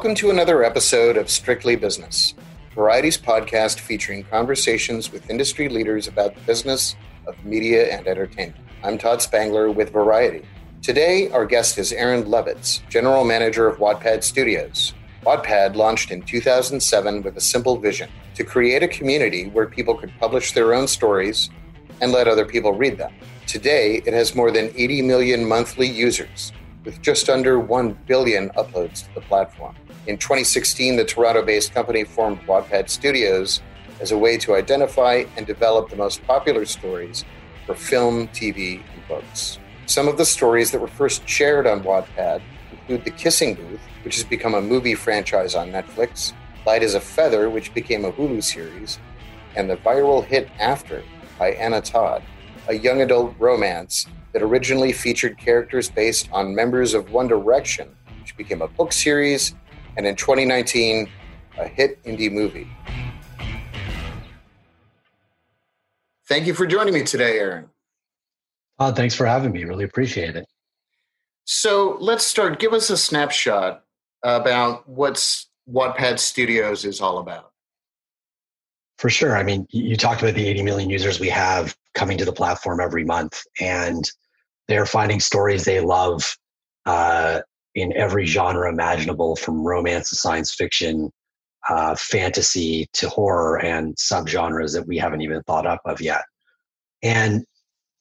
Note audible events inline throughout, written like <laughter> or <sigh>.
Welcome to another episode of Strictly Business, Variety's podcast featuring conversations with industry leaders about the business of media and entertainment. I'm Todd Spangler with Variety. Today, our guest is Aron Levitz, General Manager of Wattpad Studios. Wattpad launched in 2007 with a simple vision to create a community where people could publish their own stories and let other people read them. Today, it has more than 80 million monthly users, with just under 1 billion uploads to the platform. In 2016, the Toronto based company formed Wattpad Studios as a way to identify and develop the most popular stories for film, TV, and books. Some of the stories that were first shared on Wattpad include The Kissing Booth, which has become a movie franchise on Netflix, Light as a Feather, which became a Hulu series, and the viral hit After by Anna Todd, a young adult romance that originally featured characters based on members of One Direction, which became a book series, and in 2019, a hit indie movie. Thank you for joining me today, Aron. Uh, thanks for having me. Really appreciate it. So let's start. Give us a snapshot about what's Wattpad Studios is all about. For sure. I mean, you talked about the 80 million users we have coming to the platform every month, and they're finding stories they love uh, in every genre imaginable, from romance to science fiction, uh, fantasy to horror, and subgenres that we haven't even thought up of yet. And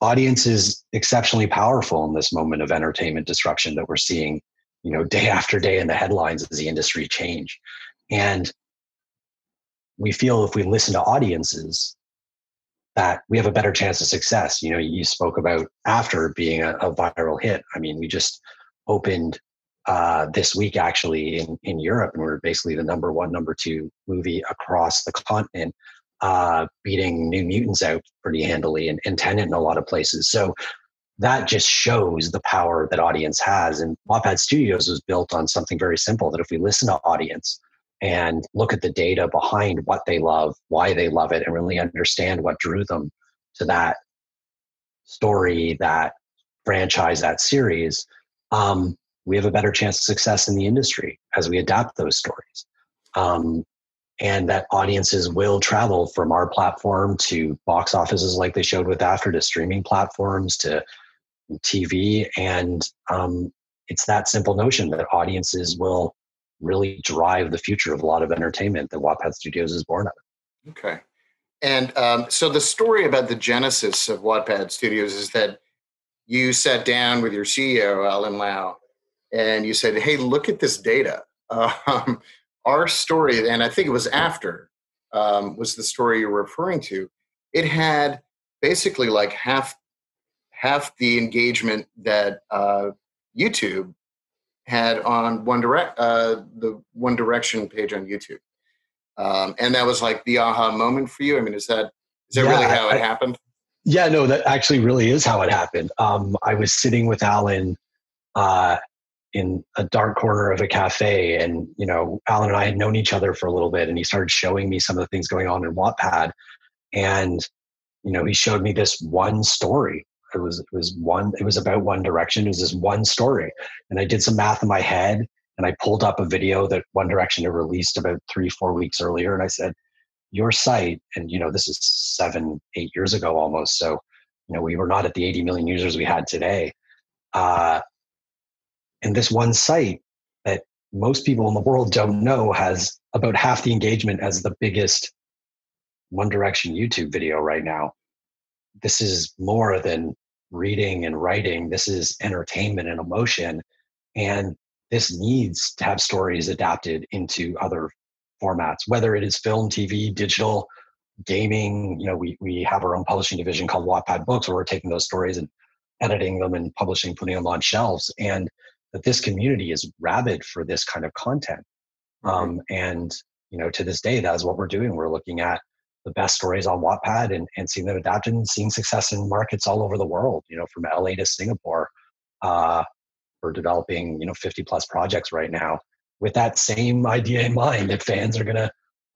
audience is exceptionally powerful in this moment of entertainment disruption that we're seeing you know day <laughs> after day in the headlines as the industry change. And we feel if we listen to audiences that we have a better chance of success. You know you spoke about after being a, a viral hit. I mean we just opened uh, this week actually in, in europe and we're basically the number one number two movie across the continent uh, beating New Mutants out pretty handily and, and Tenet in a lot of places. So that just shows the power that audience has. And Wattpad Studios was built on something very simple that if we listen to audience and look at the data behind what they love, why they love it, and really understand what drew them to that story, that franchise, that series, um, we have a better chance of success in the industry as we adapt those stories. Um, and that audiences will travel from our platform to box offices like they showed with after to streaming platforms to tv and um, it's that simple notion that audiences will really drive the future of a lot of entertainment that wattpad studios is born of. Okay. And um, so the story about the genesis of wattpad studios is that you sat down with your ceo allen lau and you said hey look at this data um, our story, and I think it was after, um, was the story you're referring to. It had basically like half half the engagement that uh, YouTube had on One Direct, uh, the One Direction page on YouTube, um, and that was like the aha moment for you. I mean, is that is that yeah, really how it happened? Yeah, no, that actually really is how it happened. Um, I was sitting with Allen uh, in a dark corner of a cafe and you know allen and i had known each other for a little bit and he started showing me some of the things going on in wattpad. And you know he showed me this one story. It was it was one it was about one direction. It was this one story. And i did some math in my head and i pulled up a video that one direction had released about three four weeks earlier. And i said your site and you know this is seven eight years ago almost. So you know we were not at the 80 million users we had today. Uh, and this one site that most people in the world don't know has about half the engagement as the biggest One Direction YouTube video right now. This is more than reading and writing. This is entertainment and emotion. And this needs to have stories adapted into other formats, whether it is film, TV, digital, gaming. You know, we, we have our own publishing division called Wattpad Books where we're taking those stories and editing them and publishing, putting them on shelves. And that this community is rabid for this kind of content. Mm-hmm. Um, and you know, to this day, that is what we're doing. We're looking at the best stories on Wattpad and, and seeing them adapted and seeing success in markets all over the world. You know, from LA to Singapore, uh, we're developing you know 50 plus projects right now with that same idea in mind that fans are going to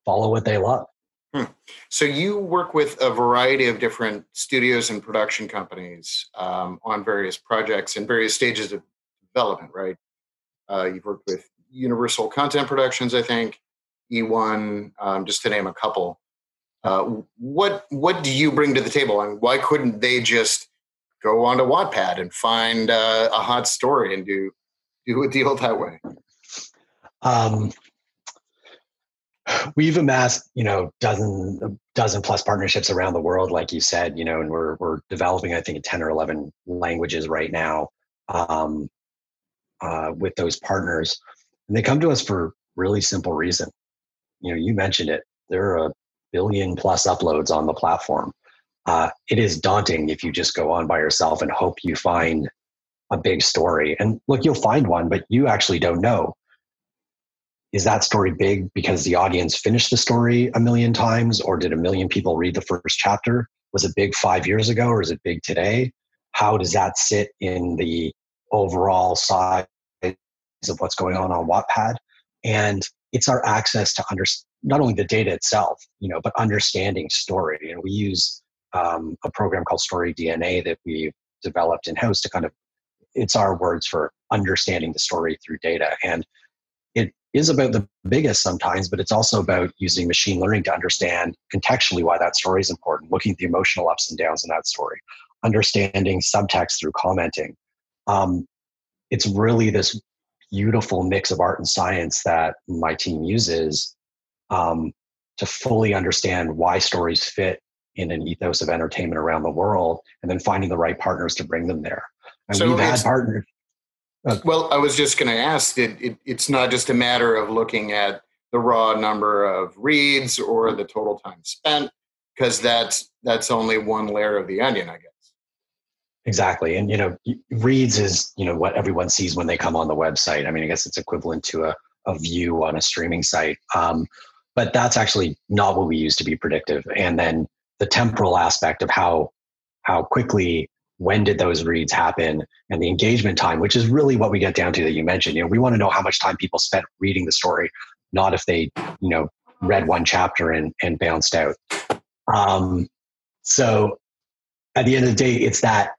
follow what they love. Hmm. So you work with a variety of different studios and production companies um, on various projects in various stages of development, right? Uh, you've worked with Universal Content Productions, I think, E1, um, just to name a couple. Uh, what what do you bring to the table, and why couldn't they just go onto Wattpad and find uh, a hot story and do do a deal that way? Um, we've amassed, you know, dozen dozen plus partnerships around the world, like you said, you know, and we're we're developing, I think, ten or eleven languages right now um, uh, with those partners, and they come to us for really simple reason. You know, you mentioned it. There are a billion plus uploads on the platform. Uh, it is daunting if you just go on by yourself and hope you find a big story. And look, you'll find one, but you actually don't know. Is that story big because the audience finished the story a million times, or did a million people read the first chapter? Was it big five years ago, or is it big today? How does that sit in the overall size of what's going on on Wattpad? And it's our access to understand not only the data itself, you know, but understanding story. And we use um, a program called Story DNA that we've developed in house to kind of it's our words for understanding the story through data. And it is about the biggest sometimes, but it's also about using machine learning to understand contextually why that story is important, looking at the emotional ups and downs in that story, understanding subtext through commenting. Um, it's really this beautiful mix of art and science that my team uses um, to fully understand why stories fit in an ethos of entertainment around the world and then finding the right partners to bring them there. And so we've had partners. Uh, well, I was just going to ask it, it, it's not just a matter of looking at the raw number of reads or the total time spent, because that's that's only one layer of the onion, I guess. Exactly. And, you know, reads is, you know, what everyone sees when they come on the website. I mean, I guess it's equivalent to a, a view on a streaming site. Um, but that's actually not what we use to be predictive. And then the temporal aspect of how how quickly when did those reads happen and the engagement time which is really what we get down to that you mentioned you know we want to know how much time people spent reading the story not if they you know read one chapter and and bounced out um, so at the end of the day it's that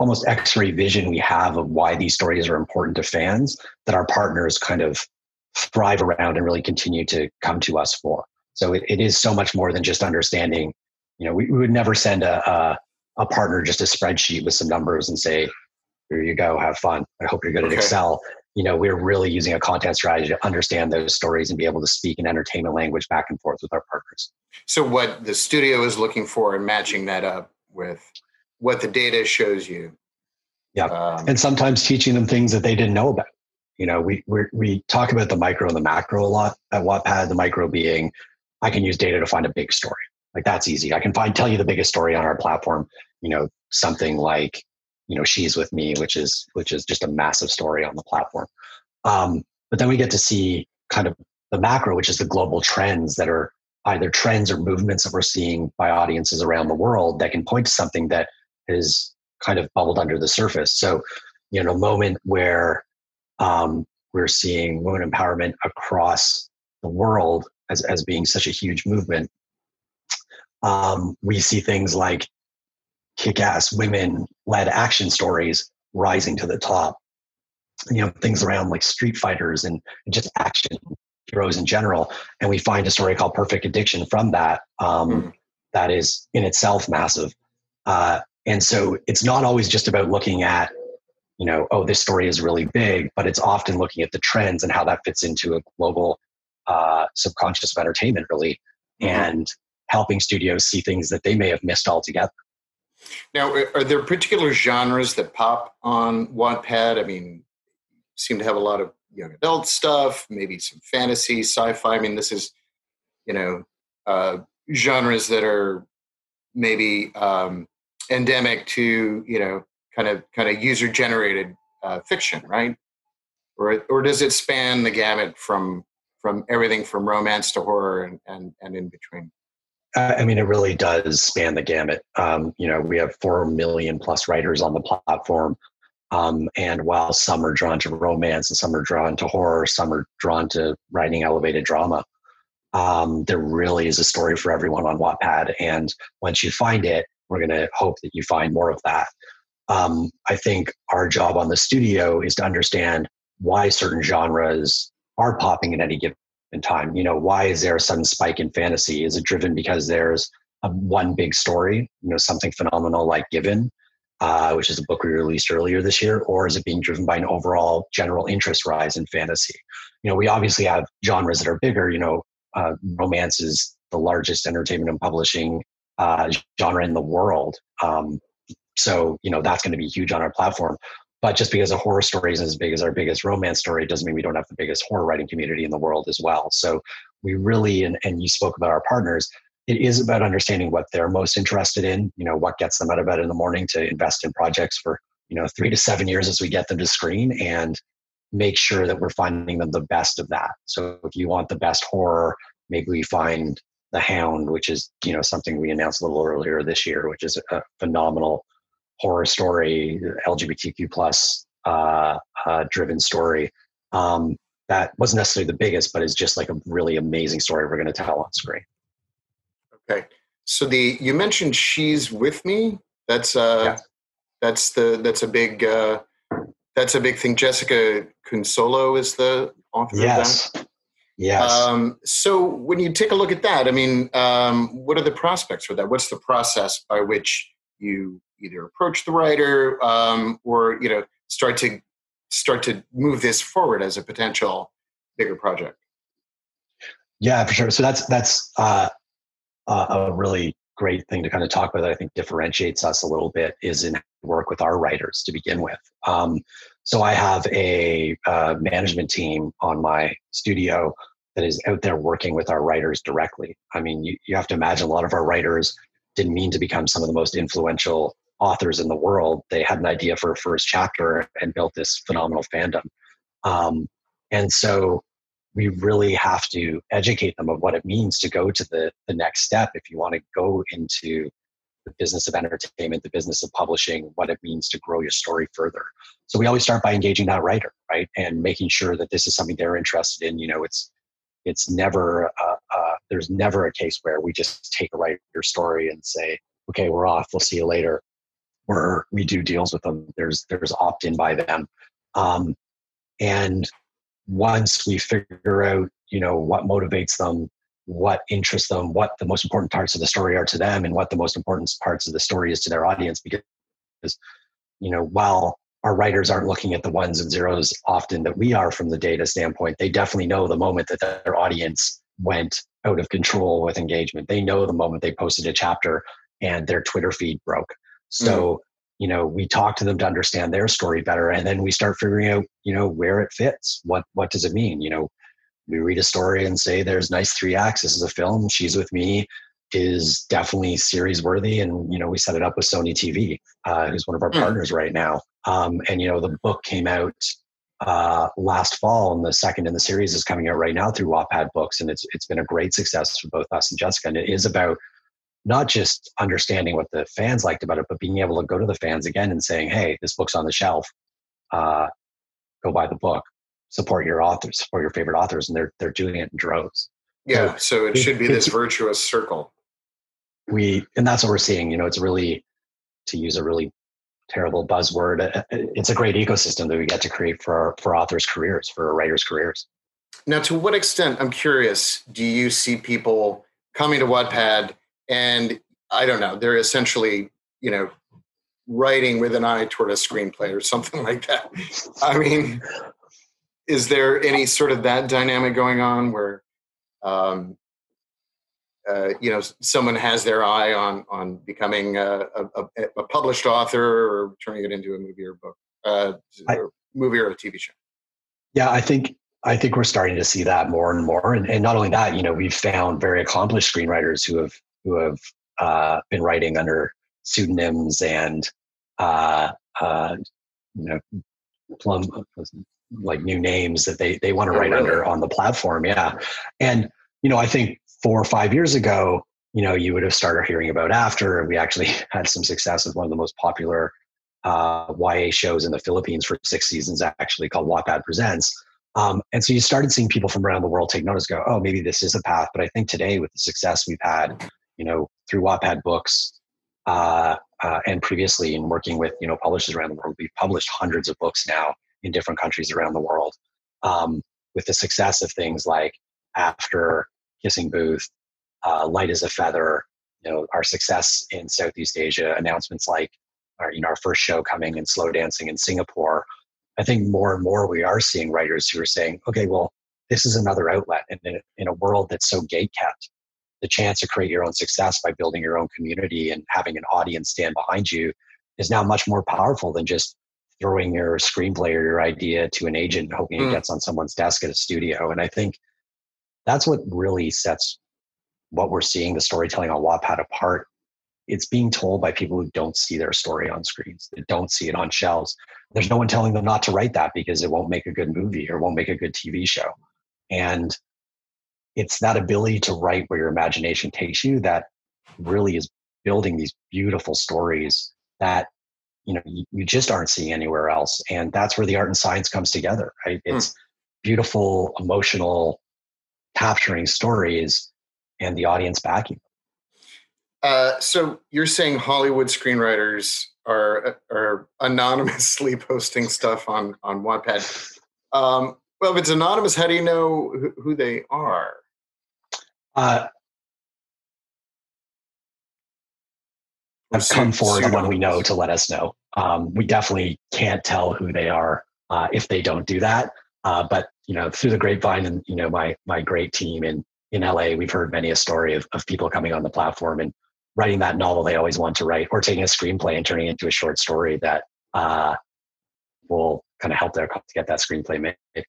almost x-ray vision we have of why these stories are important to fans that our partners kind of thrive around and really continue to come to us for so it, it is so much more than just understanding you know, we, we would never send a, a, a partner just a spreadsheet with some numbers and say, here you go, have fun. I hope you're good okay. at Excel. You know, we're really using a content strategy to understand those stories and be able to speak in entertainment language back and forth with our partners. So, what the studio is looking for and matching that up with what the data shows you. Yeah, um, and sometimes teaching them things that they didn't know about. You know, we we we talk about the micro and the macro a lot at Wattpad. The micro being, I can use data to find a big story. Like that's easy. I can find tell you the biggest story on our platform. You know, something like you know she's with me, which is which is just a massive story on the platform. Um, but then we get to see kind of the macro, which is the global trends that are either trends or movements that we're seeing by audiences around the world that can point to something that is kind of bubbled under the surface. So, you know, a moment where um, we're seeing women empowerment across the world as, as being such a huge movement um, we see things like kick-ass women-led action stories rising to the top. You know, things around like street fighters and, and just action heroes in general. And we find a story called Perfect Addiction from that um, mm. that is in itself massive. Uh, and so it's not always just about looking at, you know, oh, this story is really big, but it's often looking at the trends and how that fits into a global uh, subconscious of entertainment, really. Mm-hmm. And helping studios see things that they may have missed altogether. Now, are there particular genres that pop on Wattpad? I mean, seem to have a lot of young adult stuff, maybe some fantasy, sci-fi. I mean, this is, you know, uh, genres that are maybe um, endemic to, you know, kind of kind of user-generated uh, fiction, right? Or or does it span the gamut from from everything from romance to horror and and, and in between? I mean, it really does span the gamut. Um, you know, we have four million plus writers on the platform. Um, and while some are drawn to romance and some are drawn to horror, some are drawn to writing elevated drama, um, there really is a story for everyone on Wattpad. And once you find it, we're going to hope that you find more of that. Um, I think our job on the studio is to understand why certain genres are popping at any given time. You know, why is there a sudden spike in fantasy? Is it driven because there's a, one big story, you know, something phenomenal like Given, uh, which is a book we released earlier this year, or is it being driven by an overall general interest rise in fantasy? You know, we obviously have genres that are bigger. You know, uh, romance is the largest entertainment and publishing uh, genre in the world. Um, so, you know, that's going to be huge on our platform. But just because a horror story isn't as big as our biggest romance story doesn't mean we don't have the biggest horror writing community in the world as well. So we really, and, and you spoke about our partners, it is about understanding what they're most interested in, you know, what gets them out of bed in the morning to invest in projects for, you know, three to seven years as we get them to screen and make sure that we're finding them the best of that. So if you want the best horror, maybe we find The Hound, which is, you know, something we announced a little earlier this year, which is a phenomenal horror story, LGBTQ plus uh, uh, driven story. Um, that wasn't necessarily the biggest, but is just like a really amazing story we're going to tell on screen. Okay, so the you mentioned she's with me. That's uh, yeah. that's the that's a big uh, that's a big thing. Jessica Cunsolo is the author yes. of that. Yes. Um, so when you take a look at that, I mean, um, what are the prospects for that? What's the process by which you either approach the writer um, or you know start to start to move this forward as a potential bigger project yeah for sure so that's that's uh, a really great thing to kind of talk about that i think differentiates us a little bit is in work with our writers to begin with um, so i have a uh, management team on my studio that is out there working with our writers directly i mean you, you have to imagine a lot of our writers didn't mean to become some of the most influential authors in the world. They had an idea for a first chapter and built this phenomenal fandom. Um, and so we really have to educate them of what it means to go to the, the next step if you want to go into the business of entertainment, the business of publishing, what it means to grow your story further. So we always start by engaging that writer, right, and making sure that this is something they're interested in. You know, it's it's never uh, uh, there's never a case where we just take a writer story and say, okay, we're off. We'll see you later where we do deals with them. There's there's opt in by them, um, and once we figure out you know what motivates them, what interests them, what the most important parts of the story are to them, and what the most important parts of the story is to their audience, because you know while our writers aren't looking at the ones and zeros often that we are from the data standpoint, they definitely know the moment that their audience went out of control with engagement. They know the moment they posted a chapter and their Twitter feed broke. So, mm. you know, we talk to them to understand their story better, and then we start figuring out, you know, where it fits. What what does it mean? You know, we read a story and say, "There's nice three acts. This is a film. She's with me." is definitely series worthy and you know we set it up with sony tv uh, who's one of our mm. partners right now um, and you know the book came out uh, last fall and the second in the series is coming out right now through wattpad books and it's it's been a great success for both us and jessica and it is about not just understanding what the fans liked about it, but being able to go to the fans again and saying, "Hey, this book's on the shelf. Uh, go buy the book. Support your authors. Support your favorite authors." And they're they're doing it in droves. Yeah, so, so it should be this virtuous circle. We and that's what we're seeing. You know, it's really to use a really terrible buzzword. Uh, uh, it's a great ecosystem that we get to create for for authors' careers, for writers' careers. Now, to what extent, I'm curious, do you see people coming to Wattpad and I don't know, they're essentially, you know, writing with an eye toward a screenplay or something <laughs> like that. I mean, is there any sort of that dynamic going on where, um, uh, you know, someone has their eye on on becoming a, a, a, published author or turning it into a movie or book, uh, I, or movie or a TV show? Yeah, I think I think we're starting to see that more and more. And, and not only that, you know, we've found very accomplished screenwriters who have who have uh, been writing under pseudonyms and uh, uh, you know plum like new names that they they want to oh, write really? under on the platform. Yeah, and you know I think four or five years ago, you know you would have started hearing about after. We actually <laughs> had some success with one of the most popular uh, YA shows in the Philippines for six seasons, actually called Wattpad Presents. Um, and so you started seeing people from around the world take notice, go, oh, maybe this is a path. But I think today, with the success we've had you know, through Wattpad books, uh, uh, and previously in working with you know publishers around the world, we've published hundreds of books now in different countries around the world. Um, with the success of things like After, Kissing Booth, uh, Light as a Feather, you know, our success in Southeast Asia, announcements like our, you know, our first show coming in slow dancing in Singapore. I think more and more we are seeing writers who are saying, okay, well, this is another outlet. And in, in a world that's so gate kept, the chance to create your own success by building your own community and having an audience stand behind you is now much more powerful than just throwing your screenplay or your idea to an agent hoping mm. it hmm. gets on someone's desk at a studio. And I think that's what really sets what we're seeing the storytelling on Wattpad apart. It's being told by people who don't see their story on screens, that don't see it on shelves. There's no one telling them not to write that because it won't make a good movie or won't make a good TV show. And it's that ability to write where your imagination takes you that really is building these beautiful stories that you know you, you just aren't seeing anywhere else and that's where the art and science comes together right hmm. it's mm. beautiful emotional capturing stories and the audience backing uh, so you're saying hollywood screenwriters are are anonymously <laughs> posting stuff on on wattpad um, well, if it's anonymous, how do you know who, who they are? Uh, have come forward when we know to let us know. Um, we definitely can't tell who they are uh, if they don't do that. Uh, but you know, through the grapevine and you know my my great team in in LA, we've heard many a story of of people coming on the platform and writing that novel they always want to write, or taking a screenplay and turning it into a short story that uh, will kind of help their get that screenplay made.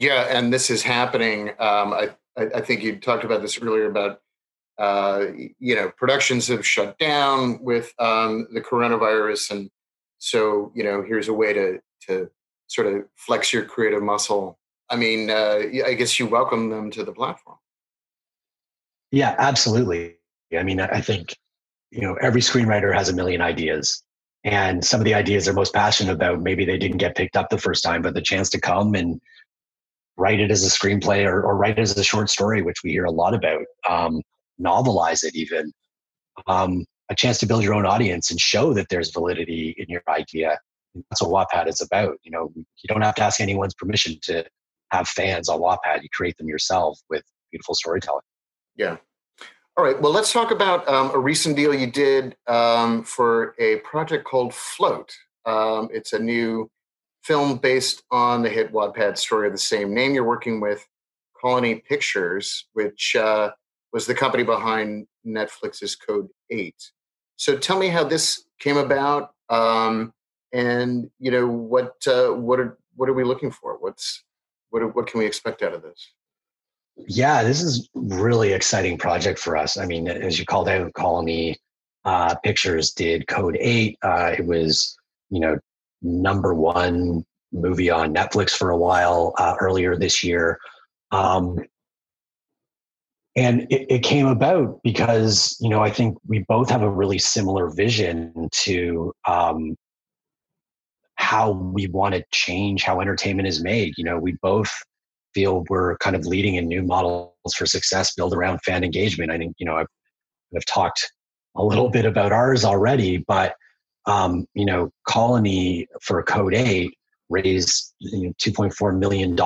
Yeah, and this is happening. Um, I, I think you talked about this earlier about uh, you know productions have shut down with um, the coronavirus, and so you know here's a way to to sort of flex your creative muscle. I mean, uh, I guess you welcome them to the platform. Yeah, absolutely. I mean, I think you know every screenwriter has a million ideas, and some of the ideas they're most passionate about maybe they didn't get picked up the first time, but the chance to come and write it as a screenplay or, or write it as a short story, which we hear a lot about, um, novelize it even, um, a chance to build your own audience and show that there's validity in your idea. That's what Wattpad is about. You know, you don't have to ask anyone's permission to have fans on Wattpad. You create them yourself with beautiful storytelling. Yeah. All right. Well, let's talk about um, a recent deal you did um, for a project called Float. Um, it's a new film based on the hit Wattpad story of the same name. You're working with Colony Pictures, which uh, was the company behind Netflix's Code 8. So tell me how this came about, um, and you know what uh, what are what are we looking for? What's what what can we expect out of this? Yeah, this is really exciting project for us. I mean, as you called out, Colony uh, Pictures did Code Eight. Uh, it was you know number one movie on Netflix for a while uh, earlier this year. Um, and it, it, came about because, you know, I think we both have a really similar vision to um, how we want to change how entertainment is made. You know, we both feel we're kind of leading in new models for success built around fan engagement. I think, you know, I've, I've talked a little bit about ours already, but um, you know, Colony for Code 8 raised you know, $2.4 million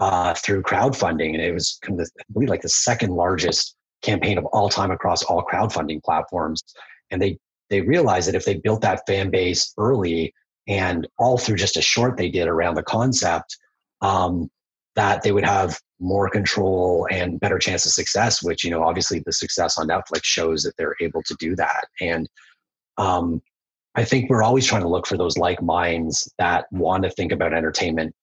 uh, through crowdfunding. And it was kind of, I believe, like the second largest campaign of all time across all crowdfunding platforms. And they, they realized that if they built that fan base early and all through just a short they did around the concept, um, that they would have more control and better chance of success, which, you know, obviously the success on Netflix shows that they're able to do that. And um, I think we're always trying to look for those like minds that want to think about entertainment,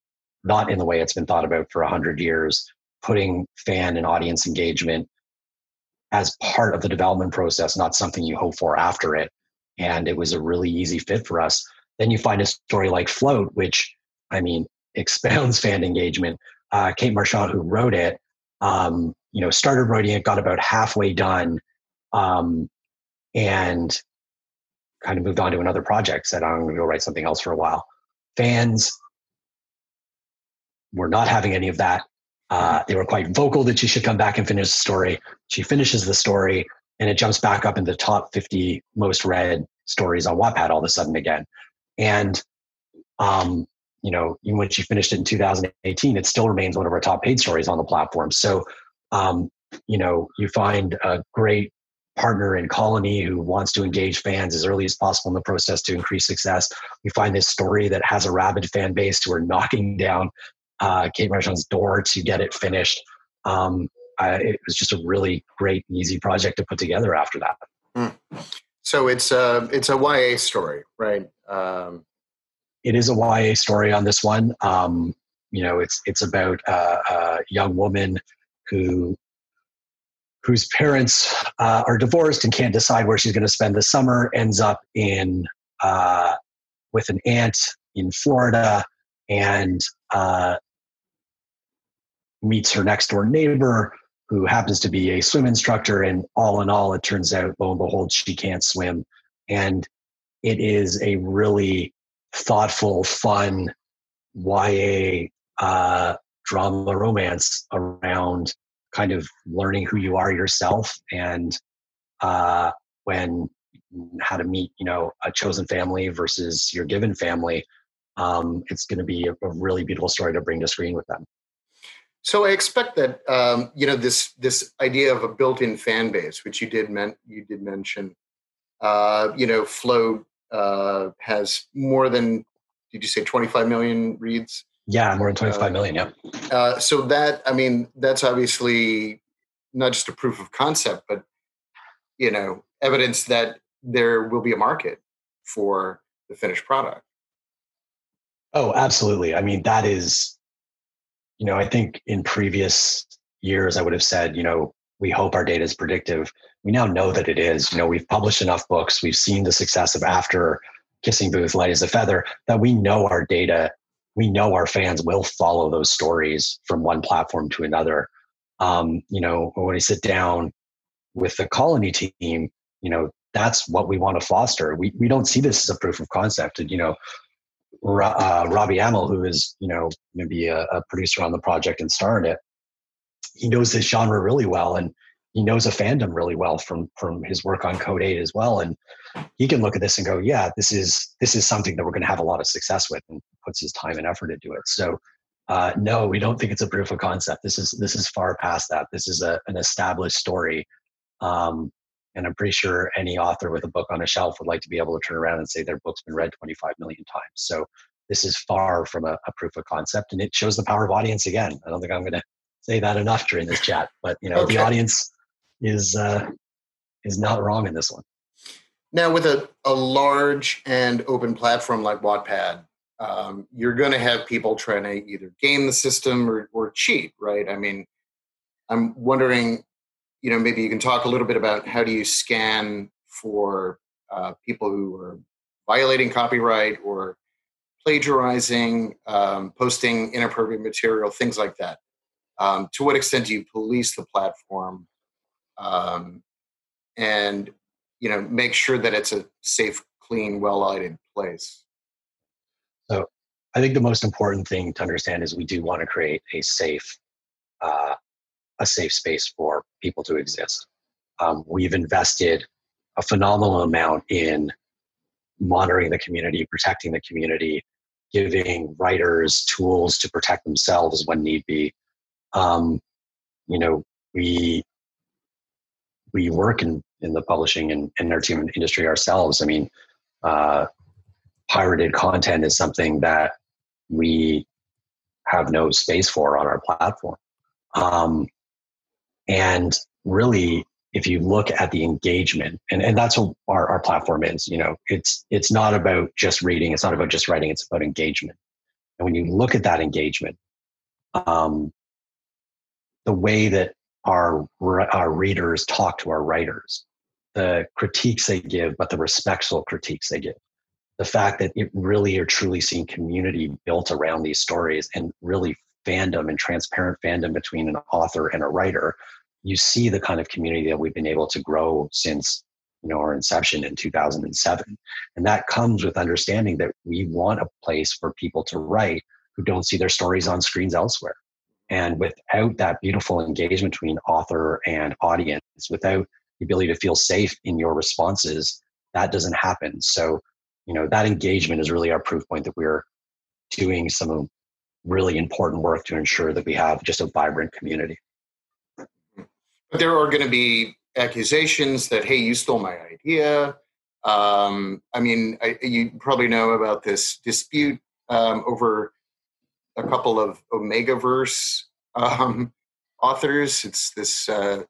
not in the way it's been thought about for a hundred years, putting fan and audience engagement as part of the development process, not something you hope for after it. And it was a really easy fit for us. Then you find a story like Float, which I mean <laughs> expounds fan engagement. Uh, Kate Marchant, who wrote it, um, you know, started writing it, got about halfway done, um, and kind of moved on to another project, said, I'm going to go write something else for a while. Fans were not having any of that. Uh, they were quite vocal that she should come back and finish the story. She finishes the story, and it jumps back up in the top 50 most read stories on Wattpad all of a sudden again. And um, you know, even when she finished it in 2018, it still remains one of our top paid stories on the platform. So, um, you know, you find a great partner in Colony who wants to engage fans as early as possible in the process to increase success. We find this story that has a rabid fan base who are knocking down uh, Kate Marchant's door to get it finished. Um, I, it was just a really great, easy project to put together after that. Mm. So it's a it's a YA story, right? Um, it is a YA story on this one. Um, you know, it's it's about a, a young woman who whose parents uh, are divorced and can't decide where she's going to spend the summer. Ends up in uh, with an aunt in Florida and uh, meets her next door neighbor who happens to be a swim instructor. And all in all, it turns out, lo and behold, she can't swim. And it is a really thoughtful, fun YA uh, drama romance around kind of learning who you are yourself and uh, when how to meet you know a chosen family versus your given family um, it's going to be a, a, really beautiful story to bring to screen with them so i expect that um, you know this this idea of a built-in fan base which you did meant you did mention uh, you know flow uh, has more than did you say 25 million reads? Yeah, more than 25 uh, million. Yeah. Uh, so that I mean, that's obviously not just a proof of concept, but you know, evidence that there will be a market for the finished product. Oh, absolutely. I mean, that is, you know, I think in previous years I would have said, you know, we hope our data is predictive. We now know that it is. You know, we've published enough books. We've seen the success of after kissing booth light as a feather that we know our data we know our fans will follow those stories from one platform to another um, you know when we sit down with the colony team you know that's what we want to foster we, we don't see this as a proof of concept and you know uh, robbie amell who is you know going to be a, a producer on the project and star in it he knows this genre really well and he knows a fandom really well from from his work on code 8 as well and he can look at this and go yeah this is this is something that we're going to have a lot of success with and puts his time and effort into it. So uh, no we don't think it's a proof of concept. This is this is far past that. This is a, an established story. Um, and i'm pretty sure any author with a book on a shelf would like to be able to turn around and say their book's been read 25 million times so this is far from a, a proof of concept and it shows the power of audience again i don't think i'm going to say that enough during this chat but you know okay. the audience is uh, is not wrong in this one. Now, with a, a large and open platform like Wattpad, um, you're going to have people trying to either game the system or, or cheat, right? I mean, I'm wondering, you know, maybe you can talk a little bit about how do you scan for uh, people who are violating copyright or plagiarizing, um, posting inappropriate material, things like that. Um, to what extent do you police the platform um, and you know make sure that it's a safe, clean, well lighted place. So, I think the most important thing to understand is we do want to create a safe, uh, a safe space for people to exist. Um, we've invested a phenomenal amount in monitoring the community, protecting the community, giving writers tools to protect themselves when need be. Um, you know, we we work in, in the publishing and entertainment industry ourselves. I mean, uh, pirated content is something that we have no space for on our platform. Um, and really, if you look at the engagement, and, and that's what our, our platform is, you know, it's it's not about just reading, it's not about just writing, it's about engagement. And when you look at that engagement, um, the way that our, our readers talk to our writers, the critiques they give, but the respectful critiques they give. The fact that it really are truly seeing community built around these stories and really fandom and transparent fandom between an author and a writer, you see the kind of community that we've been able to grow since you know our inception in 2007 and that comes with understanding that we want a place for people to write who don't see their stories on screens elsewhere and without that beautiful engagement between author and audience, without the ability to feel safe in your responses, that doesn't happen. So, you know, that engagement is really our proof point that we're doing some really important work to ensure that we have just a vibrant community. But there are going to be accusations that, hey, you stole my idea. Um, I mean, I, you probably know about this dispute um, over a couple of Omegaverse um, authors. It's this uh,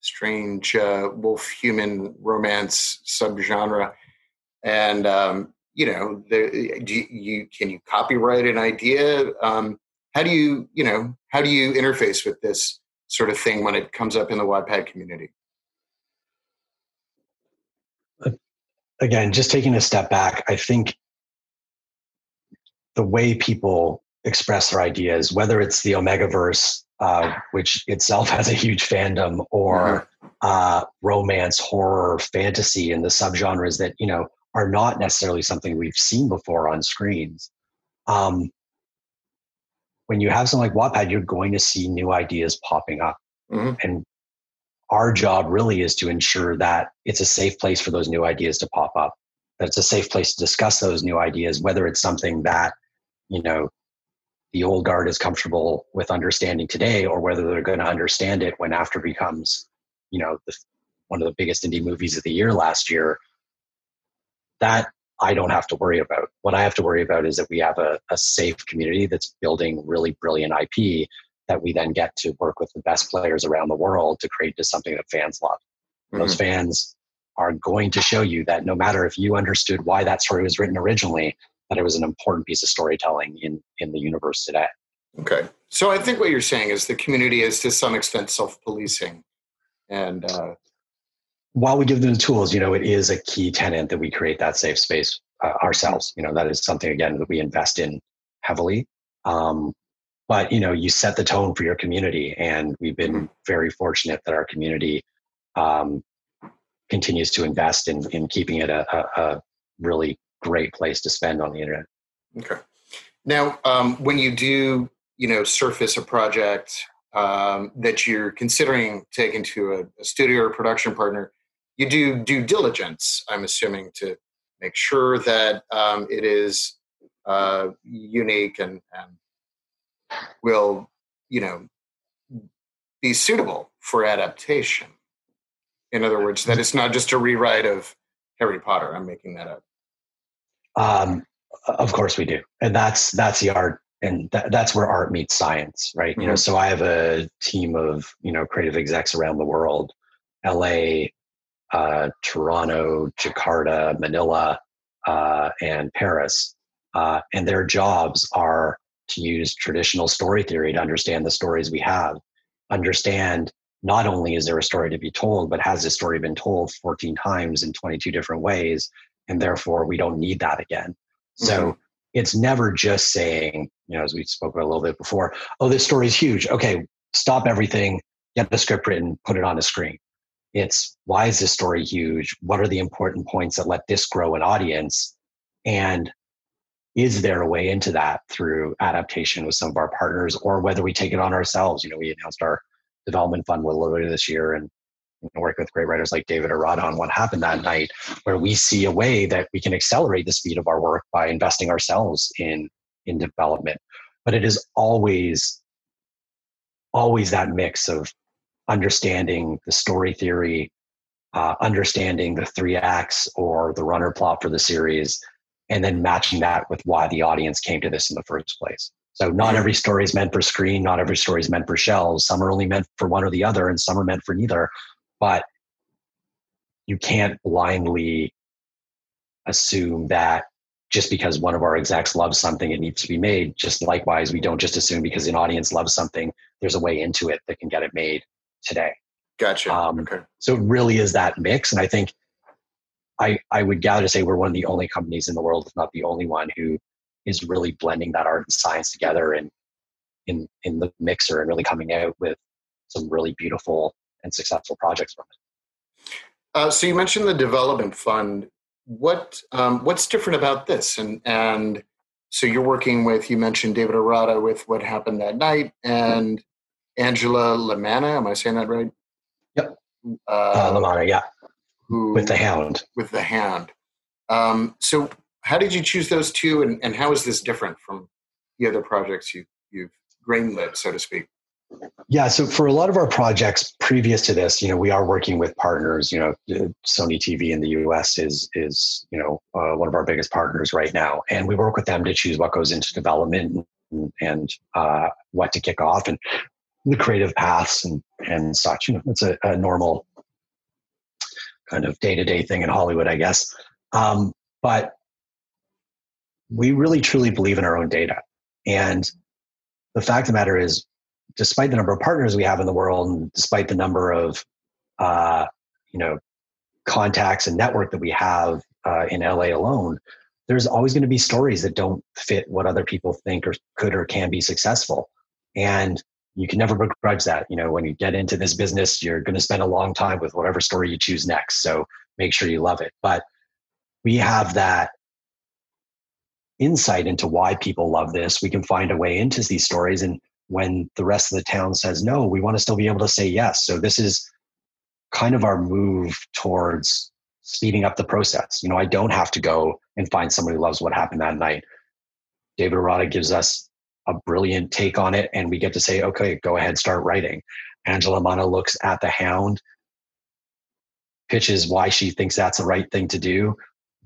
strange uh, wolf human romance subgenre, and um, you know, the, do you, you, can you copyright an idea? Um, how do you you know how do you interface with this sort of thing when it comes up in the Wattpad community? Again, just taking a step back, I think the way people express their ideas, whether it's the Omegaverse, uh, which itself <laughs> has a huge fandom, or mm-hmm. uh, romance, horror, fantasy, and the subgenres that you know are not necessarily something we've seen before on screens. Um, when you have something like Wattpad, you're going to see new ideas popping up, mm-hmm. and our job really is to ensure that it's a safe place for those new ideas to pop up. That it's a safe place to discuss those new ideas, whether it's something that you know the old guard is comfortable with understanding today or whether they're going to understand it when after becomes you know the, one of the biggest indie movies of the year last year that i don't have to worry about what i have to worry about is that we have a, a safe community that's building really brilliant ip that we then get to work with the best players around the world to create just something that fans love mm-hmm. those fans are going to show you that no matter if you understood why that story was written originally that it was an important piece of storytelling in in the universe today. Okay, so I think what you're saying is the community is to some extent self-policing, and uh, while we give them the tools, you know, it is a key tenant that we create that safe space uh, ourselves. You know, that is something again that we invest in heavily. Um, but you know, you set the tone for your community, and we've been very fortunate that our community um, continues to invest in in keeping it a, a, a really great place to spend on the internet. Okay. Now, um, when you do, you know, surface a project um, that you're considering taking to a, a, studio or production partner, you do due diligence. I'm assuming to make sure that um, it is uh, unique and, and will, you know, be suitable for adaptation. In other words, that it's not just a rewrite of Harry Potter. I'm making that up. Um, of course we do, and that's that's the art, and th- that's where art meets science, right? Mm-hmm. You know, mm-hmm. so I have a team of you know creative execs around the world, L.A., uh, Toronto, Jakarta, Manila, uh, and Paris, uh, and their jobs are to use traditional story theory to understand the stories we have, understand not only is there a story to be told, but has this story been told 14 times in 22 different ways? and therefore we don't need that again. So mm-hmm. it's never just saying, you know, as we spoke about a little bit before, oh, this story is huge. Okay, stop everything, get the script written, put it on a screen. It's why is this story huge? What are the important points that let this grow an audience? And is there a way into that through adaptation with some of our partners or whether we take it on ourselves? You know, we announced our development fund a little bit this year and work with great writers like David Arata on what happened that night, where we see a way that we can accelerate the speed of our work by investing ourselves in in development. But it is always always that mix of understanding the story theory, uh, understanding the three acts or the runner plot for the series, and then matching that with why the audience came to this in the first place. So not every story is meant for screen, not every story is meant for shelves. Some are only meant for one or the other, and some are meant for neither but you can't blindly assume that just because one of our execs loves something it needs to be made just likewise we don't just assume because an audience loves something there's a way into it that can get it made today gotcha um, okay so it really is that mix and i think i i would gather to say we're one of the only companies in the world if not the only one who is really blending that art and science together and in in the mixer and really coming out with some really beautiful and successful projects from it. Uh, so you mentioned the development fund. What um, what's different about this? And and so you're working with you mentioned David Arata with what happened that night and Angela Lamanna. Am I saying that right? Yep. Uh, uh, Lamanna, yeah. Who, with the Hound. With the Hound. Um, so how did you choose those two, and, and how is this different from the other projects you, you've greenlit, so to speak? Yeah, so for a lot of our projects previous to this, you know, we are working with partners. You know, Sony TV in the U.S. is is you know uh, one of our biggest partners right now, and we work with them to choose what goes into development and, and uh, what to kick off and the creative paths and and such. You know, it's a, a normal kind of day to day thing in Hollywood, I guess. Um, but we really truly believe in our own data, and the fact of the matter is despite the number of partners we have in the world and despite the number of uh, you know contacts and network that we have uh, in la alone there's always going to be stories that don't fit what other people think or could or can be successful and you can never begrudge that. You know when you get into this business you're going to spend a long time with whatever story you choose next so make sure you love it. But we have that insight into why people love this. We can find a way into these stories and when the rest of the town says no we want to still be able to say yes. So this is kind of our move towards speeding up the process. You know i don't have to go and find someone who loves what happened that night. David arata gives us a brilliant take on it and we get to say okay go ahead start writing. Angela mana looks at the hound pitches why she thinks that's the right thing to do.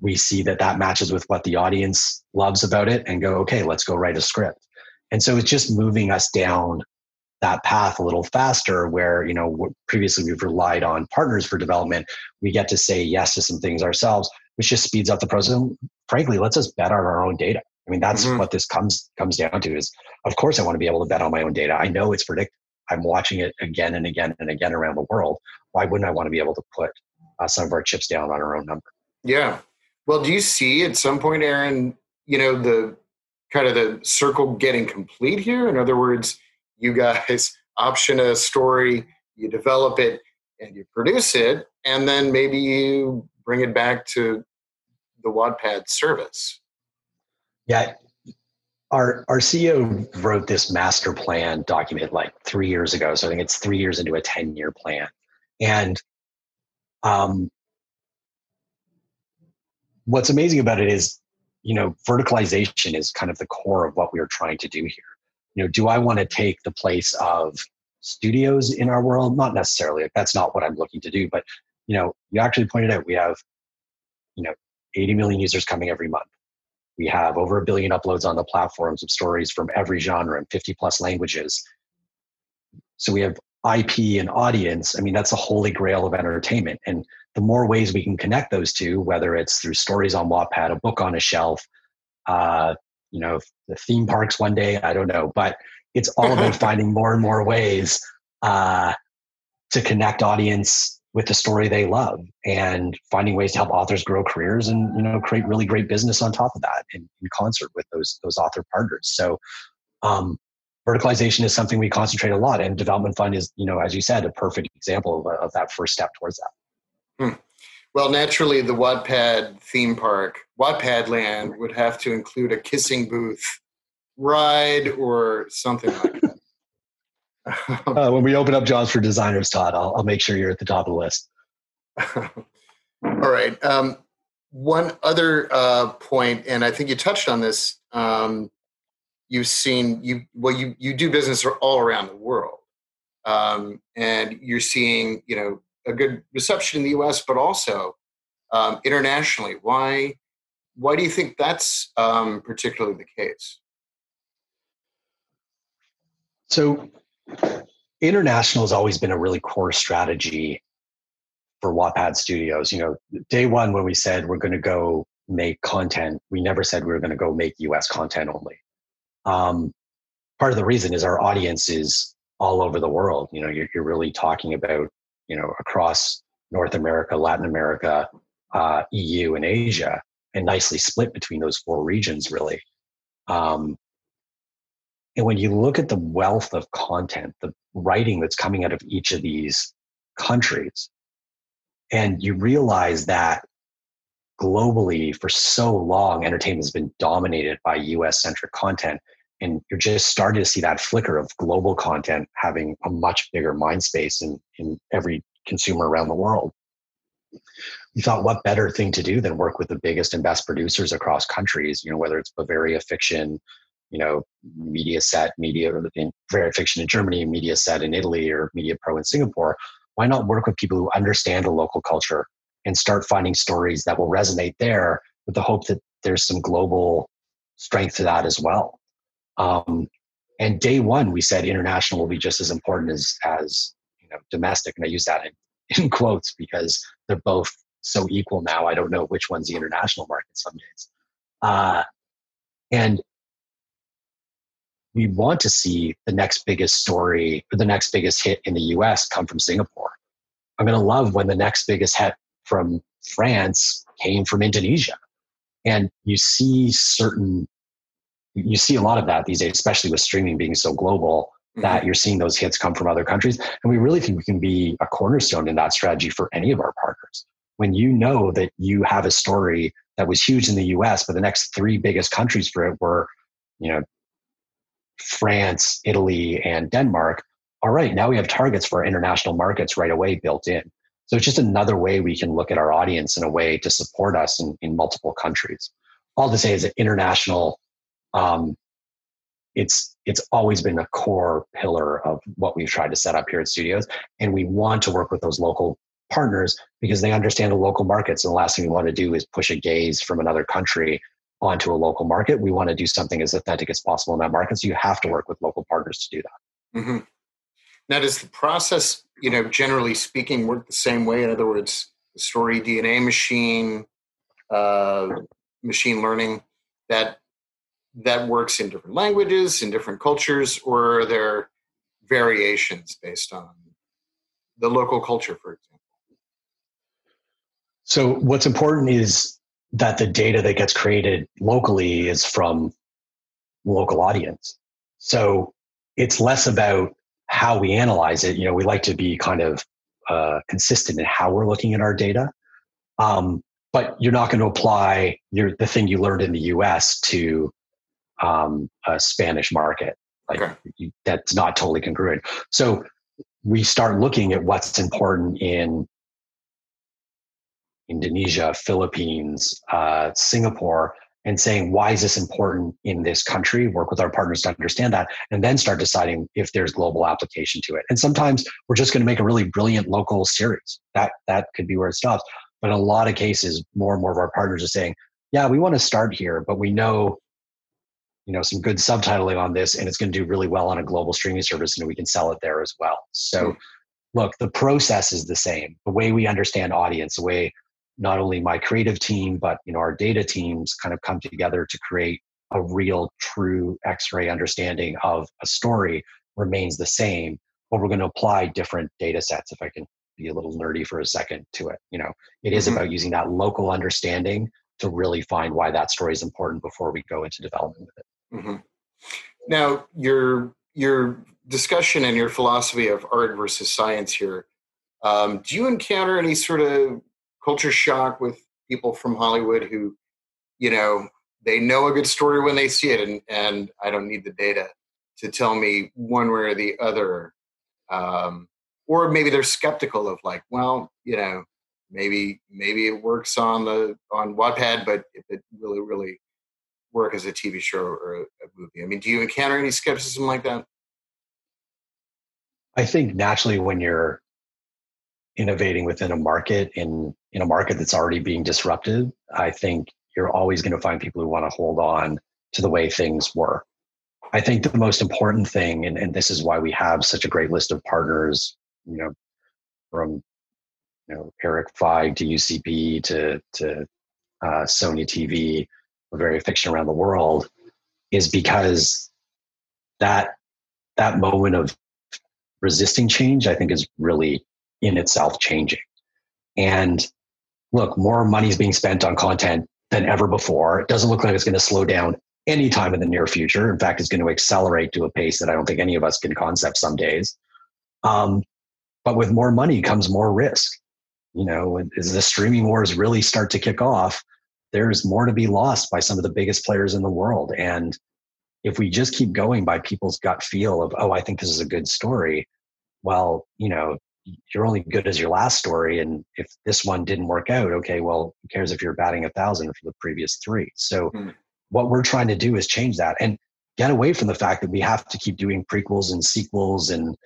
We see that that matches with what the audience loves about it and go okay let's go write a script. And so it's just moving us down that path a little faster where you know previously we've relied on partners for development. We get to say yes to some things ourselves which just speeds up the process. And frankly lets us bet on our own data i mean that's mm-hmm. what this comes comes down to is of course i want to be able to bet on my own data i know it's predictive i'm watching it again and again and again around the world why wouldn't i want to be able to put uh, some of our chips down on our own number yeah well do you see at some point aron you know the kind of the circle getting complete here? In other words, you guys <laughs> option a story, you develop it, and you produce it, and then maybe you bring it back to the Wattpad service. Yeah. Our, our CEO wrote this master plan document like three years ago. So I think it's three years into a 10 year plan. And um, what's amazing about it is you know, verticalization is kind of the core of what we are trying to do here. You know, do I want to take the place of studios in our world? Not necessarily. Like, That's not what I'm looking to do. But you know, you actually pointed out we have, you know, 80 million users coming every month. We have over a billion uploads on the platforms of stories from every genre and 50 plus languages. So we have IP and audience. I mean, that's the holy grail of entertainment. And the more ways we can connect those two, whether it's through stories on Wattpad, a book on a shelf, uh, you know, the theme parks one day, I don't know, but it's all about <laughs> finding more and more ways uh, to connect audience with the story they love and finding ways to help authors grow careers and you know create really great business on top of that in, in concert with those those author partners so um, verticalization is something we concentrate a lot and development fund is you know as you said a perfect example of, of that first step towards that Hmm. Well, naturally, the Wattpad theme park, Wattpad Land, would have to include a kissing booth ride or something like that. <laughs> uh, when we open up jobs for designers, Todd, I'll, I'll, make sure you're at the top of the list. <laughs> All right. Um, one other uh, point, and I think you touched on this. Um, you've seen you well, you you do business all around the world, um, and you're seeing you know a good reception in the U.S., but also um, internationally. Why? Why do you think that's um, particularly the case? So, international has always been a really core strategy for Wattpad Studios. You know, day one when we said we're going to go make content, we never said we were going to go make U.S. content only. Um, part of the reason is our audience is all over the world. You know, you're, you're really talking about you know, across North America, Latin America, uh, EU, and Asia, and nicely split between those four regions, really. Um, and when you look at the wealth of content, the writing that's coming out of each of these countries, and you realize that globally for so long, entertainment has been dominated by US centric content. And you're just starting to see that flicker of global content having a much bigger mind space in, in every consumer around the world. We thought, what better thing to do than work with the biggest and best producers across countries, you know, whether it's Bavaria Fiction, you know, Media Mediaset, media in Bavaria Fiction in Germany, Media Mediaset in Italy, or Mediacorp in Singapore. Why not work with people who understand the local culture and start finding stories that will resonate there with the hope that there's some global strength to that as well. Um, and day one, we said international will be just as important as as you know domestic, and I use that in, <laughs> in quotes because they're both so equal now. I don't know which one's the international market some days. Uh, and we want to see the next biggest story or the next biggest hit in the US come from Singapore. I'm going to love when the next biggest hit from France came from Indonesia. And you see certain, you see a lot of that these days, especially with streaming being so global, mm-hmm. that you're seeing those hits come from other countries. And we really think we can be a cornerstone in that strategy for any of our partners. When you know that you have a story that was huge in the US, but the next three biggest countries for it were, you know, France, Italy, and Denmark. All right, now we have targets for international markets right away built in. So it's just another way we can look at our audience in a way to support us in, in multiple countries. All to say is that international, um, it's it's always been a core pillar of what we've tried to set up here at Studios, and we want to work with those local partners because they understand the local markets. And the last thing we want to do is push a gaze from another country onto a local market. We want to do something as authentic as possible in that market. So you have to work with local partners to do that. Mm-hmm. Now, does the process, you know, generally speaking, work the same way? In other words, the story DNA machine, uh, machine learning, that that works in different languages, in different cultures, or are there variations based on the local culture, for example? So, what's important is that the data that gets created locally is from local audience. So, it's less about how we analyze it, you know, we like to be kind of uh, consistent in how we're looking at our data. Um, but you're not going to apply your the thing you learned in the U.S. to um, a Spanish market. Like okay. you, that's not totally congruent. So we start looking at what's important in Indonesia, Philippines, uh, Singapore, and saying why is this important in this country? Work with our partners to understand that and then start deciding if there's global application to it. And sometimes we're just going to make a really brilliant local series. That that could be where it stops. But in a lot of cases more and more of our partners are saying yeah we want to start here but we know you know some good subtitling on this and it's going to do really well on a global streaming service and we can sell it there as well. So mm-hmm. look the process is the same. The way we understand audience the way not only my creative team but you know our data teams kind of come together to create a real true x-ray understanding of a story remains the same but we're going to apply different data sets if i can be a little nerdy for a second to it you know it is mm-hmm. about using that local understanding to really find why that story is important before we go into development with it mm-hmm. now your your discussion and your philosophy of art versus science here um, do you encounter any sort of culture shock with people from Hollywood who, you know, they know a good story when they see it, and and I don't need the data to tell me one way or the other. Um, or maybe they're skeptical of like, well, you know, maybe maybe it works on the on Wattpad, but if it really really work as a TV show or a, a movie, I mean, do you encounter any skepticism like that? I think naturally when you're innovating within a market in in a market that's already being disrupted, I think you're always going to find people who want to hold on to the way things were. I think the most important thing, and, and this is why we have such a great list of partners, you know, from you know Eric Feig to UCB to to uh, Sony TV, Bavaria Fiction around the world, is because that that moment of resisting change, I think, is really in itself changing. And look, more money is being spent on content than ever before. It doesn't look like it's going to slow down anytime in the near future. In fact, it's going to accelerate to a pace that I don't think any of us can concept some days. Um, but with more money comes more risk. You know, as the streaming wars really start to kick off, there's more to be lost by some of the biggest players in the world. And if we just keep going by people's gut feel of, oh, I think this is a good story, well, you know, you're only good as your last story. And if this one didn't work out, okay, well, who cares if you're batting a thousand for the previous three? So mm. what we're trying to do is change that. And get away from the fact that we have to keep doing prequels and sequels and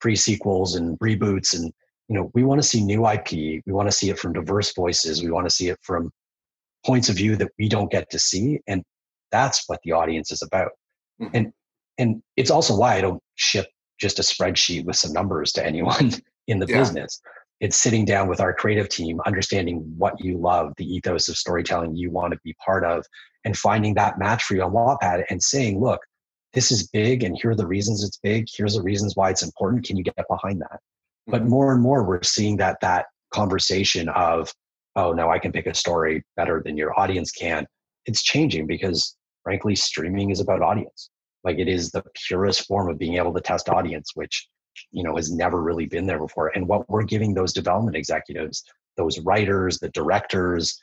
pre-sequels and reboots and you know we want to see new ip we want to see it from diverse voices we want to see it from points of view that we don't get to see and that's what the audience is about mm-hmm. and and it's also why i don't ship just a spreadsheet with some numbers to anyone <laughs> in the yeah. business. It's sitting down with our creative team understanding what you love the ethos of storytelling you want to be part of and finding that match for you on wattpad and saying look this is big and here are the reasons it's big. Here's the reasons why it's important. Can you get behind that? Mm-hmm. but more and more we're seeing that that conversation of oh no i can pick a story better than your audience can. It's changing because frankly streaming is about audience. Like it is the purest form of being able to test audience which you know has never really been there before. And what we're giving those development executives those writers the directors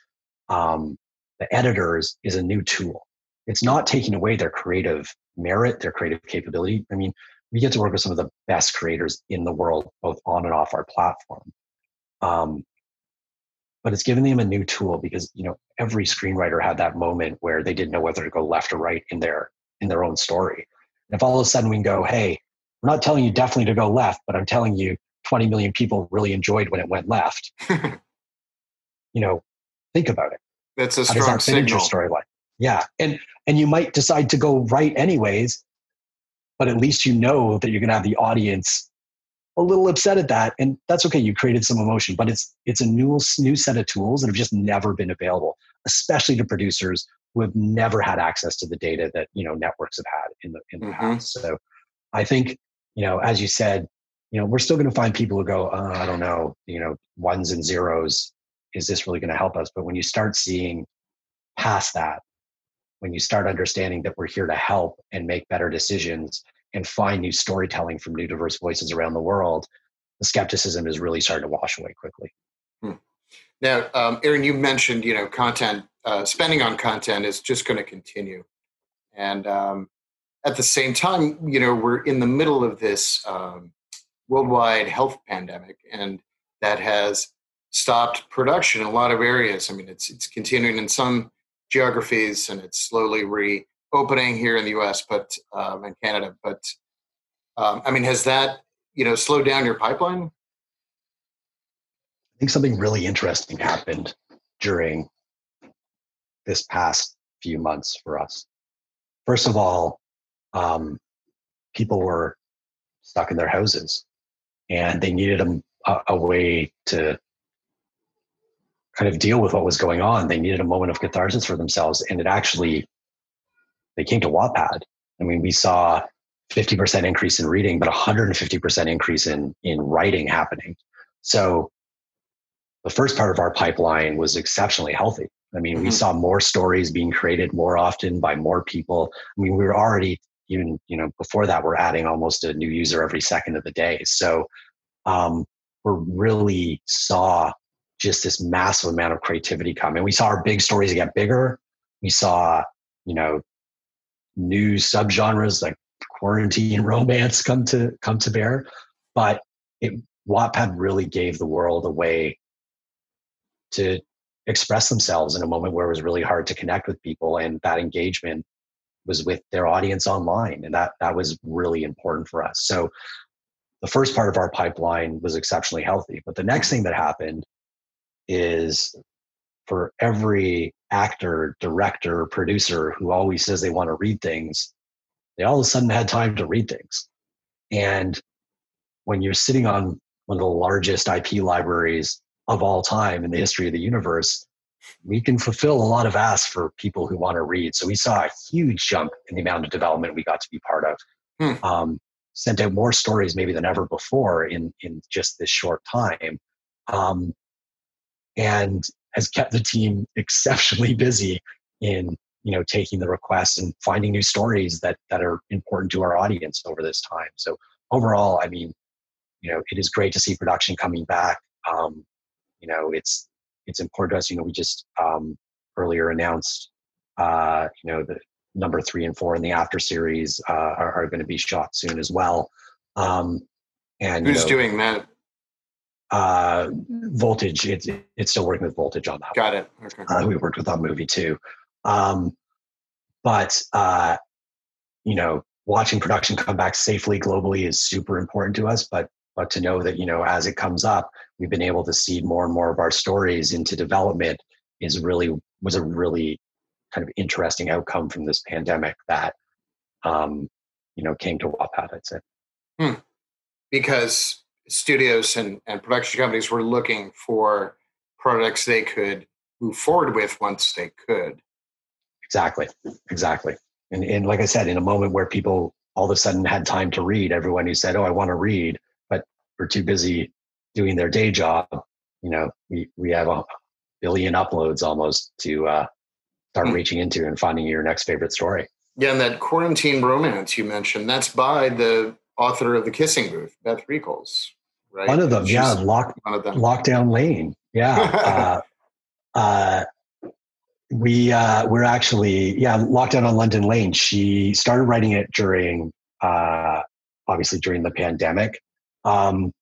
um, the editors is a new tool. It's not taking away their creative merit their creative capability. I mean we get to work with some of the best creators in the world both on and off our platform. Um, but it's giving them a new tool because you know every screenwriter had that moment where they didn't know whether to go left or right in their in their own story. And if all of a sudden we can go hey we're not telling you definitely to go left but i'm telling you 20 million people really enjoyed when it went left. <laughs> You know think about it. That's a strong signal. storyline? Yeah and and you might decide to go right anyways but at least you know that you're going to have the audience a little upset at that and that's okay you created some emotion but it's it's a new new set of tools that have just never been available especially to producers who have never had access to the data that you know networks have had in the in the mm-hmm. past. So i think you know as you said you know we're still going to find people who go uh, i don't know you know ones and zeros is this really going to help us but when you start seeing past that when you start understanding that we're here to help and make better decisions and find new storytelling from new diverse voices around the world, the skepticism is really starting to wash away quickly. Hmm. Now, um, Aron, you mentioned you know content uh, spending on content is just going to continue, and um, at the same time, you know we're in the middle of this um, worldwide health pandemic, and that has stopped production in a lot of areas. I mean, it's it's continuing in some geographies, and it's slowly reopening here in the U.S. but um, Canada. But um, I mean, has that you know slowed down your pipeline? I think something really interesting happened during this past few months for us. First of all, um, people were stuck in their houses, and they needed a, a way to kind of deal with what was going on. They needed a moment of catharsis for themselves, and it actually they came to Wattpad. I mean, we saw 50% increase in reading, but 150% increase in, in writing happening. So the first part of our pipeline was exceptionally healthy. I mean, mm-hmm. we saw more stories being created more often by more people. I mean, we were already even, you know, before that, we're adding almost a new user every second of the day. So um, we really saw just this massive amount of creativity come. And we saw our big stories get bigger. We saw, you know, new subgenres like quarantine romance come to come to bear. But it, Wattpad really gave the world a way to express themselves in a moment where it was really hard to connect with people, and that engagement was with their audience online, and that that was really important for us. So the first part of our pipeline was exceptionally healthy, but the next thing that happened is for every actor, director, producer who always says they want to read things, they all of a sudden had time to read things. And when you're sitting on one of the largest IP libraries of all time in the history of the universe, we can fulfill a lot of asks for people who want to read. So we saw a huge jump in the amount of development we got to be part of. Hmm. Um, sent out more stories maybe than ever before in in just this short time. Um, and has kept the team <laughs> exceptionally busy in you know taking the requests and finding new stories that that are important to our audience over this time so overall i mean you know it is great to see production coming back um, you know it's it's important to us you know we just um, earlier announced uh, you know the number three and four in the after series uh, are, are going to be shot soon as well um, and who's you know, doing that uh, Voltage, it's it's still working with Voltage on that. Got it. Okay. Uh, we worked with that movie too. Um, but uh, you know, watching production come back safely globally is super important to us. But but to know that you know as it comes up, we've been able to seed more and more of our stories into development is really was a really kind of interesting outcome from this pandemic that um, you know came to Wattpad. I'd say hmm. because studios and, and production companies were looking for products they could move forward with once they could. Exactly, exactly. And, and like I said, in a moment where people all of a sudden had time to read, everyone who said, "Oh, I want to read," were too busy doing their day job, you know, we we have a billion uploads almost to uh, start mm-hmm. reaching into and finding your next favorite story. Yeah, and that quarantine romance you mentioned, that's by the author of the Kissing Booth, Beth Reekles, right? One of them, She's yeah, lock, one of them. Lockdown Lane, yeah. uh, <laughs> uh, we uh, we're actually yeah lockdown on London Lane. She started writing it during uh, obviously during the pandemic. Um,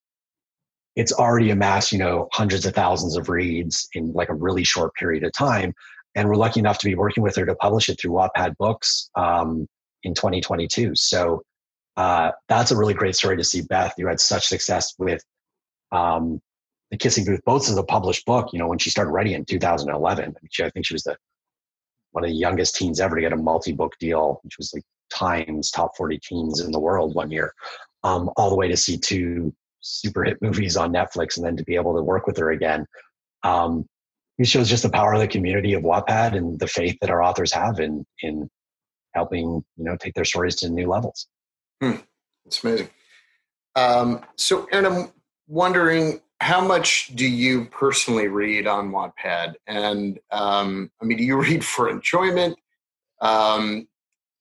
it's already amassed you know hundreds of thousands of reads in like a really short period of time, and we're lucky enough to be working with her to publish it through Wattpad Books um, in 2022. So uh, that's a really great story to see. Beth, you had such success with um, the Kissing Booth, both as a published book, you know, when she started writing in 2011. I, mean, she, I think she was the one of the youngest teens ever to get a multi-book deal, which was like Times top 40 teens in the world one year, um, all the way to see two super hit movies on Netflix, and then to be able to work with her again. Um, it shows just the power of the community of Wattpad and the faith that our authors have in in helping you know take their stories to new levels. Hmm. It's amazing. Um, so, Aron, I'm wondering how much do you personally read on Wattpad? And um, I mean, do you <laughs> read for enjoyment? Um,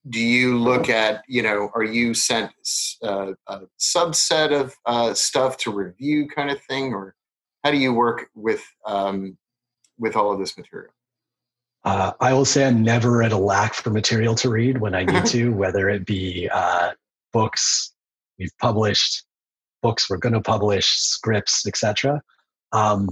do you look at, you know, are you sent uh, a subset of uh, stuff to review, kind of thing, or how do you work with um, with all of this material? Uh, I will say I'm never at a lack for material to read when I need <laughs> to, whether it be uh, books we've published, books we're going to publish, scripts, etc. Um,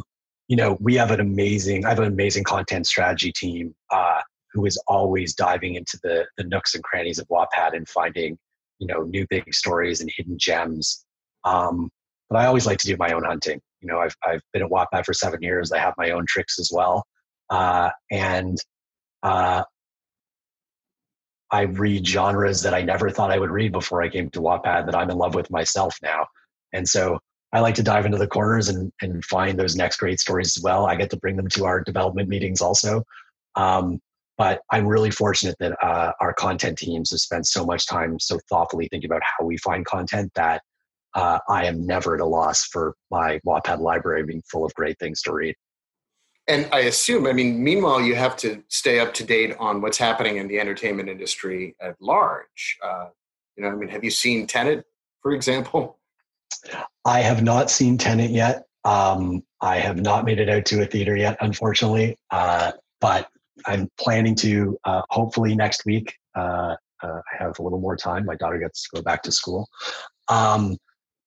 you know, we have an amazing, I have an amazing content strategy team uh, who is always diving into the the nooks and crannies of Wattpad and finding, you know, new big stories and hidden gems. Um, but I always like to do my own hunting. You know, I've I've been at Wattpad for seven years. I have my own tricks as well, uh, and uh, I read genres that I never thought I would read before I came to Wattpad that I'm in love with myself now. And so I like to dive into the corners and, and find those next great stories as well. I get to bring them to our development meetings also. Um, but I'm really fortunate that uh, our content teams have spent so much time so thoughtfully thinking about how we find content that uh, I am never at a loss for my Wattpad library being full of great things to read. And I assume, I mean, meanwhile, you have to stay up to date on what's happening in the entertainment industry at large. Uh, you know, I mean, have you seen Tenet, for example? I have not seen Tenet yet. Um, I have not made it out to a theater yet, unfortunately. Uh, but I'm planning to uh, hopefully next week. Uh, uh, I have a little more time. My daughter gets to go back to school. Um,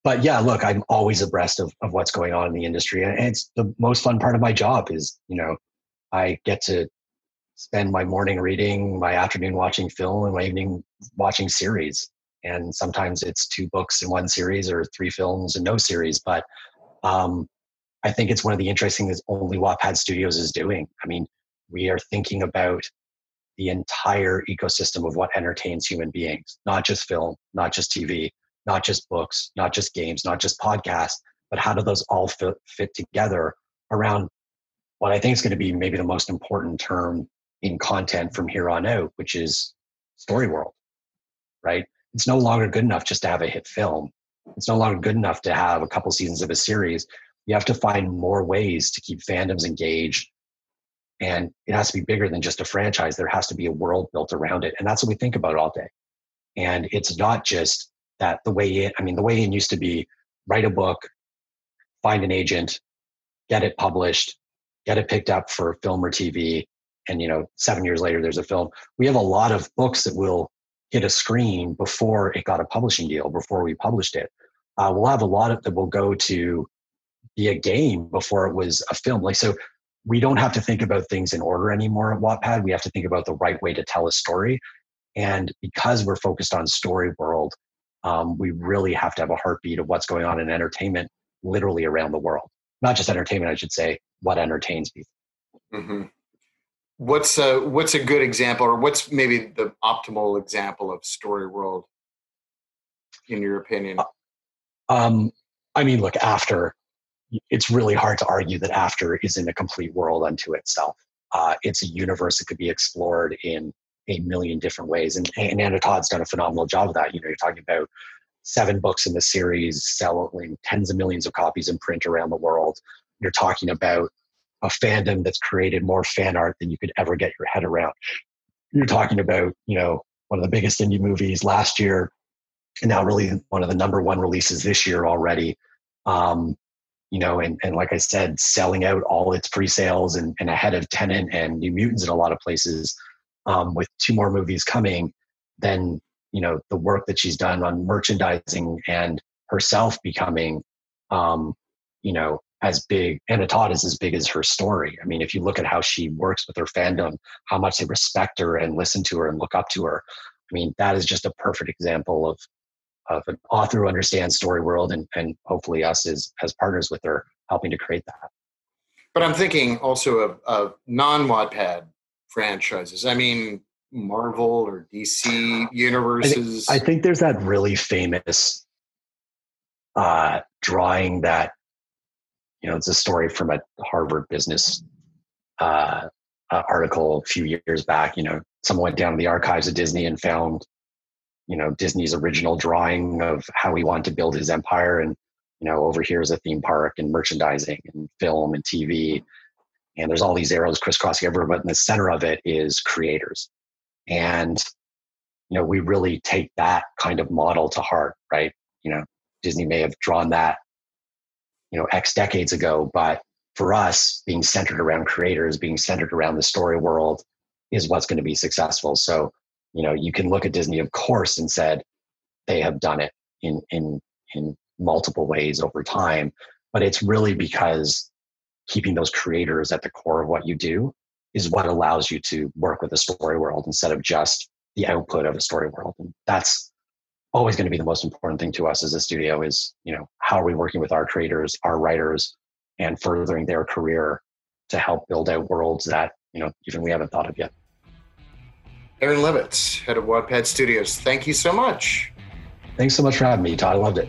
but yeah, look, I'm always abreast of, of what's going on in the industry. And it's the most fun part of my job is, you know, I get to spend my morning reading, my afternoon watching film, and my evening watching series and sometimes it's two books in one series or three films and no series but um, i think it's one of the interesting things only wattpad studios is doing i mean we are thinking about the entire ecosystem of what entertains human beings not just film not just tv not just books not just games not just podcasts but how do those all fit, fit together around what i think is going to be maybe the most important term in content from here on out which is story world right it's no longer good enough just to have a hit film. It's no longer good enough to have a couple seasons of a series. You have to find more ways to keep fandoms engaged. And it has to be bigger than just a franchise. There has to be a world built around it. And that's what we think about all day. And it's not just that the way it, I mean, the way it used to be write a book, find an agent, get it published, get it picked up for film or TV. And, you know, seven years later, there's a film. We have a lot of books that will hit a screen before it got a publishing deal, before we published it. Uh, we'll have a lot of that will go to be a game before it was a film. Like so, we don't have to think about things in order anymore at Wattpad. We have to think about the right way to tell a story. And because we're focused on story world, um, we really have to have a heartbeat of what's going on in entertainment literally around the world. Not just entertainment, I should say, what entertains people. Mm-hmm. What's a, what's a good example, or what's maybe the optimal example of story world, in your opinion? Uh, um, I mean, look, after it's really hard to argue that after isn't a complete world unto itself. Uh, it's a universe that could be explored in a million different ways. And, and Anna Todd's done a phenomenal job of that. You know, you're talking about seven books in the series selling tens of millions of copies in print around the world. You're talking about a fandom that's created more fan art than you could ever get your head around. You're talking about, you know, one of the biggest indie movies last year, and now really one of the number one releases this year already. Um, you know, and, and like I said, selling out all its pre-sales and, and ahead of Tenet and New Mutants in a lot of places um, with two more movies coming, then you know the work that she's done on merchandising and herself becoming, um, you know, as big. Anna Todd is as big as her story. I mean, if you look at how she works with her fandom, how much they respect her and listen to her and look up to her. I mean, that is just a perfect example of of an author who understands story world and, and hopefully us as as partners with her helping to create that. But I'm thinking also of, of non Wattpad franchises. I mean, Marvel or DC universes. I think, I think there's that really famous uh, drawing that, you know, it's a story from a Harvard business uh, uh, article a few years back. You know, someone went down to the archives of Disney and found, you know, Disney's original drawing of how he wanted to build his empire. And, you know, over here is a theme park and merchandising and film and TV and there's all these arrows crisscrossing everywhere but in the center of it is creators. And you know we really take that kind of model to heart right? You know disney may have drawn that you know x decades ago but for us being centered around creators being centered around the story world is what's going to be successful. So you know you can look at disney of course and said they have done it in in in multiple ways over time but it's really because keeping those creators at the core of what you do is what allows you to work with a story world instead of just the output of a story world. And that's always going to be the most important thing to us as a studio is, you know, how are we working with our creators, our writers, and furthering their career to help build out worlds that, you know, even we haven't thought of yet. Aron Levitz, head of Wattpad Studios, thank you so much. Thanks so much for having me, Todd. I loved it.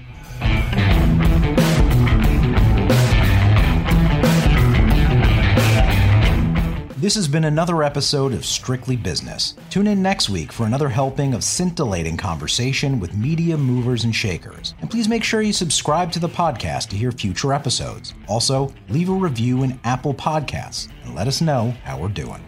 This has been another episode of Strictly Business. Tune in next week for another helping of scintillating conversation with media movers and shakers. And please make sure you subscribe to the podcast to hear future episodes. Also, leave a review in Apple Podcasts and let us know how we're doing.